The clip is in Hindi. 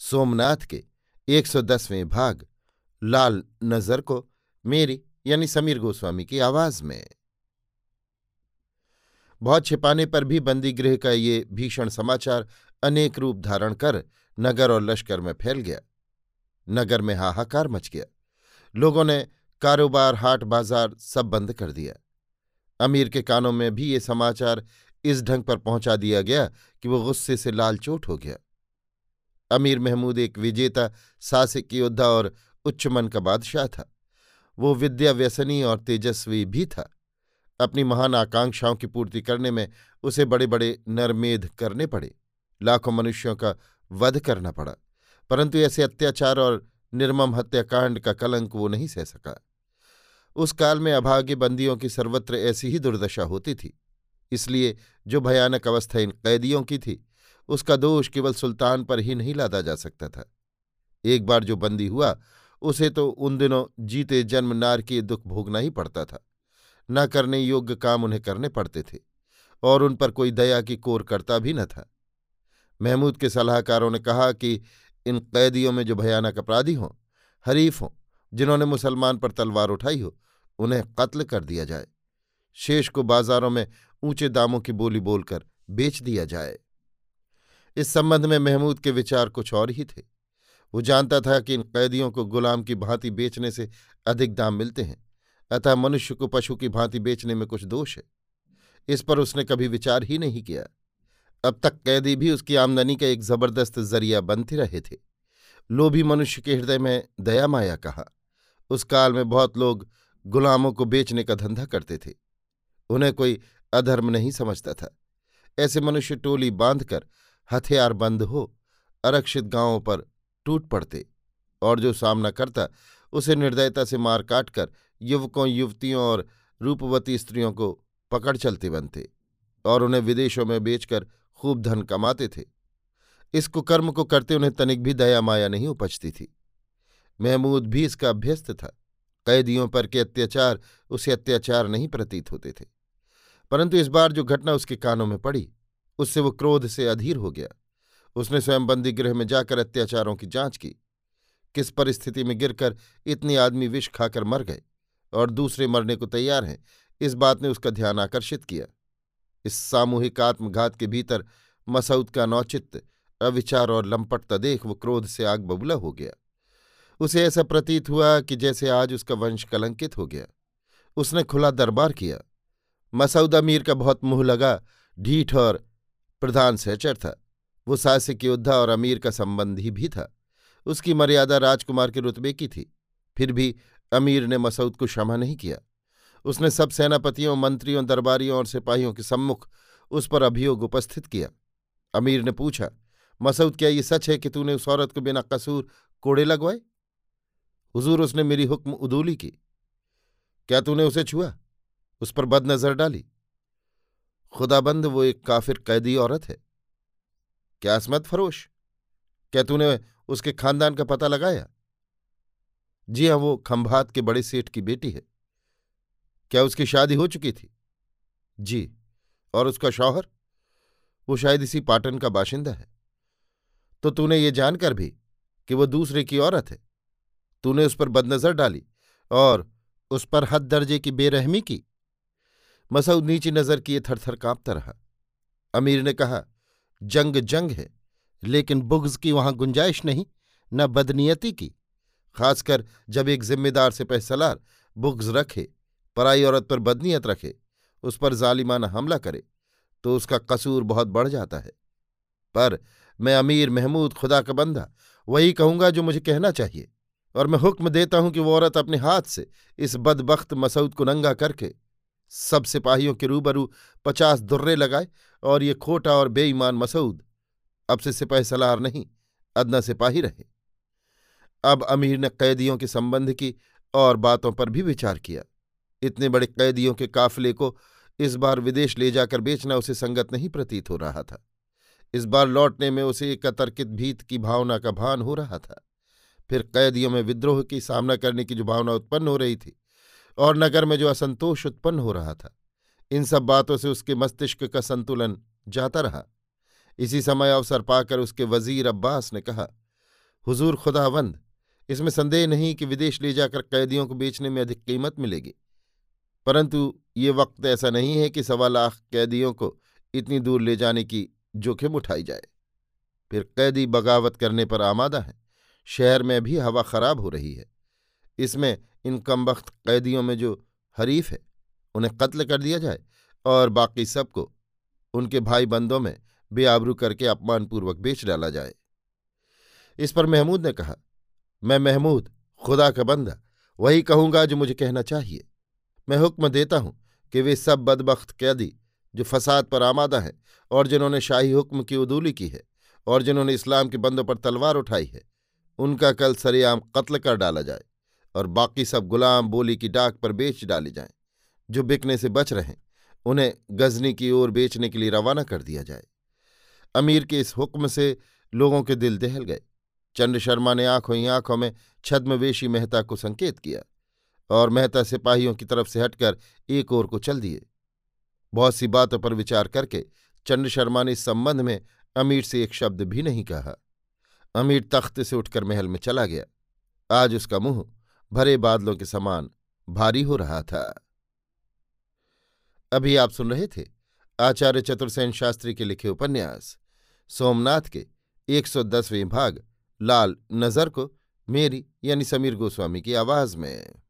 सोमनाथ के 110वें भाग, लाल नज़र को मेरी यानी समीर गोस्वामी की आवाज़ में। बहुत छिपाने पर भी बंदी गृह का ये भीषण समाचार अनेक रूप धारण कर नगर और लश्कर में फैल गया। नगर में हाहाकार मच गया। लोगों ने कारोबार, हाट बाज़ार सब बंद कर दिया। अमीर के कानों में भी ये समाचार इस ढंग पर पहुँचा दिया गया कि वो गुस्से से लाल चोट हो गया। अमीर महमूद एक विजेता, साहसिक योद्धा और उच्च मन का बादशाह था। वो विद्या व्यसनी और तेजस्वी भी था। अपनी महान आकांक्षाओं की पूर्ति करने में उसे बड़े बड़े नरमेध करने पड़े। लाखों मनुष्यों का वध करना पड़ा, परंतु ऐसे अत्याचार और निर्मम हत्याकांड का कलंक वो नहीं सह सका। उस काल में अभागे बंदियों की सर्वत्र ऐसी ही दुर्दशा होती थी, इसलिए जो भयानक अवस्था इन कैदियों की थी उसका दोष केवल सुल्तान पर ही नहीं लादा जा सकता था। एक बार जो बंदी हुआ, उसे तो उन दिनों जीते जन्म नार की दुख भोगना ही पड़ता था। न करने योग्य काम उन्हें करने पड़ते थे, और उन पर कोई दया की कोर करता भी न था। महमूद के सलाहकारों ने कहा कि इन कैदियों में जो भयानक अपराधी हों, हरीफ हों, जिन्होंने मुसलमान पर तलवार उठाई हो, उन्हें कत्ल कर दिया जाए। शेष को बाजारों में ऊँचे दामों की बोली बोलकर बेच दिया जाए। इस संबंध में महमूद के विचार कुछ और ही थे। वो जानता था कि इन कैदियों को गुलाम की भांति बेचने से अधिक दाम मिलते हैं, अतः मनुष्य को पशु की भांति बेचने में कुछ दोष है। इस पर उसने कभी विचार ही नहीं किया। अब तक कैदी भी उसकी आमदनी का एक ज़बरदस्त ज़रिया बनते रहे थे। लोभी मनुष्य के हृदय में दया माया कहा। उस काल में बहुत लोग गुलामों को बेचने का धंधा करते थे। उन्हें कोई अधर्म नहीं समझता था। ऐसे मनुष्य टोली बांधकर हथियार बंद हो, अरक्षित गाँवों पर टूट पड़ते और जो सामना करता, उसे निर्दयता से मार काट कर युवकों, युवतियों और रूपवती स्त्रियों को पकड़ चलते बनते और उन्हें विदेशों में बेचकर खूब धन कमाते थे। इस कुकर्म को करते उन्हें तनिक भी दया माया नहीं उपजती थी। महमूद भी इसका अभ्यस्त था। कैदियों पर के अत्याचार, उसे अत्याचार नहीं प्रतीत होते थे। परंतु इस बार जो घटना उसके कानों में पड़ी उससे वो क्रोध से अधीर हो गया। उसने स्वयं बंदी गृह में जाकर अत्याचारों की जाँच की। किस परिस्थिति में गिरकर इतने आदमी विष खाकर मर गए और दूसरे मरने को तैयार हैं, इस बात ने उसका ध्यान आकर्षित किया। इस सामूहिक आत्मघात के भीतर मसऊद का नौचित्त अविचार और लंपटता देख वो क्रोध से आग बबूला हो गया। उसे ऐसा प्रतीत हुआ कि जैसे आज उसका वंश कलंकित हो गया। उसने खुला दरबार किया। मसऊद अमीर का बहुत मुँह लगा, ढीठ और प्रधान सहचर था। वो साहसिक योद्धा और अमीर का संबंधी भी था। उसकी मर्यादा राजकुमार के रुतबे की थी। फिर भी अमीर ने मसूद को क्षमा नहीं किया। उसने सब सेनापतियों, मंत्रियों, दरबारियों और सिपाहियों के सम्मुख उस पर अभियोग उपस्थित किया। अमीर ने पूछा मसूद क्या ये सच है कि तूने उस औरत को बिना कसूर कोड़े लगवाए? हुजूर, उसने मेरी हुक्म उदूली की। क्या तूने उसे छुआ? उस पर बदनजर डाली? खुदाबंद वो एक काफिर कैदी औरत है। क्या असमत, फरोश? क्या तूने उसके खानदान का पता लगाया? जी हाँ वो खंभात के बड़े सेठ की बेटी है। क्या उसकी शादी हो चुकी थी? जी। और उसका शौहर? वो शायद इसी पाटन का बाशिंदा है। तो तूने ये जानकर भी कि वो दूसरे की औरत है। तूने उस पर बदनजर डाली और उस पर हद दर्जे की बेरहमी की। मसूद नीची नज़र किए थरथर कांपता रहा। अमीर ने कहा, जंग जंग है, लेकिन बुग्ज की वहाँ गुंजाइश नहीं, न बदनीयती की। खासकर जब एक जिम्मेदार से पैसलार बुग्ज रखे, पराई औरत पर बदनीयत रखे, उस पर जालिमाना हमला करे तो उसका कसूर बहुत बढ़ जाता है। पर मैं अमीर महमूद खुदा का बंदा, वही कहूँगा जो मुझे कहना चाहिए, और मैं हुक्म देता हूँ कि वो औरत अपने हाथ से इस बदबख्त मसूद को नंगा करके सब सिपाहियों के रूबरू पचास दुर्रे लगाए और ये खोटा और बेईमान मसूद। अब से सिपाही सलार नहीं, अदना सिपाही रहे। अब अमीर ने कैदियों के संबंध की और बातों पर भी विचार किया। इतने बड़े कैदियों के काफिले को इस बार विदेश ले जाकर बेचना उसे संगत नहीं प्रतीत हो रहा था। इस बार लौटने में उसे एक अतर्कित भीत की भावना का भान हो रहा था। फिर कैदियों में विद्रोह की सामना करने की जो भावना उत्पन्न हो रही थी और नगर में जो असंतोष उत्पन्न हो रहा था, इन सब बातों से उसके मस्तिष्क का संतुलन जाता रहा। इसी समय अवसर पाकर उसके वज़ीर अब्बास ने कहा, हुजूर खुदावंद, इसमें संदेह नहीं कि विदेश ले जाकर कैदियों को बेचने में अधिक कीमत मिलेगी। परंतु ये वक्त ऐसा नहीं है कि सवा लाख कैदियों को इतनी दूर ले जाने की जोखिम उठाई जाए। फिर कैदी बगावत करने पर आमादा है। शहर में भी हवा खराब हो रही है। इसमें इन कमबख्त कैदियों में जो हरीफ है, उन्हें कत्ल कर दिया जाए और बाकी सबको उनके भाई बंदों में बेआबरू करके अपमानपूर्वक बेच डाला जाए। इस पर महमूद ने कहा, मैं महमूद, खुदा का बंदा, वही कहूँगा जो मुझे कहना चाहिए। मैं हुक्म देता हूँ कि वे सब बदबख्त कैदी जो फसाद पर आमादा हैं और जिन्होंने शाही हुक्म की उदूली की है और जिन्होंने इस्लाम के बंदों पर तलवार उठाई है, उनका कल सरेआम कत्ल कर डाला जाए। और बाकी सब गुलाम बोली की डाक पर बेच डाले जाएँ। जो बिकने से बच रहे, उन्हें गजनी की ओर बेचने के लिए रवाना कर दिया जाए। अमीर के इस हुक्म से लोगों के दिल दहल गए। चंड शर्मा ने आँखों ही आँखों में छद्मवेशी मेहता को संकेत किया और मेहता सिपाहियों की तरफ़ से हटकर एक ओर को चल दिए। बहुत सी बातों पर विचार करके चंड शर्मा ने इस संबंध में अमीर से एक शब्द भी नहीं कहा। अमीर तख्त से उठकर महल में चला गया। आज उसका मुँह भरे बादलों के समान भारी हो रहा था। अभी आप सुन रहे थे आचार्य चतुर्सेन शास्त्री के लिखे उपन्यास। सोमनाथ के एक सौ दसवें भाग, लाल नज़र को मेरी यानी समीर गोस्वामी की आवाज़ में।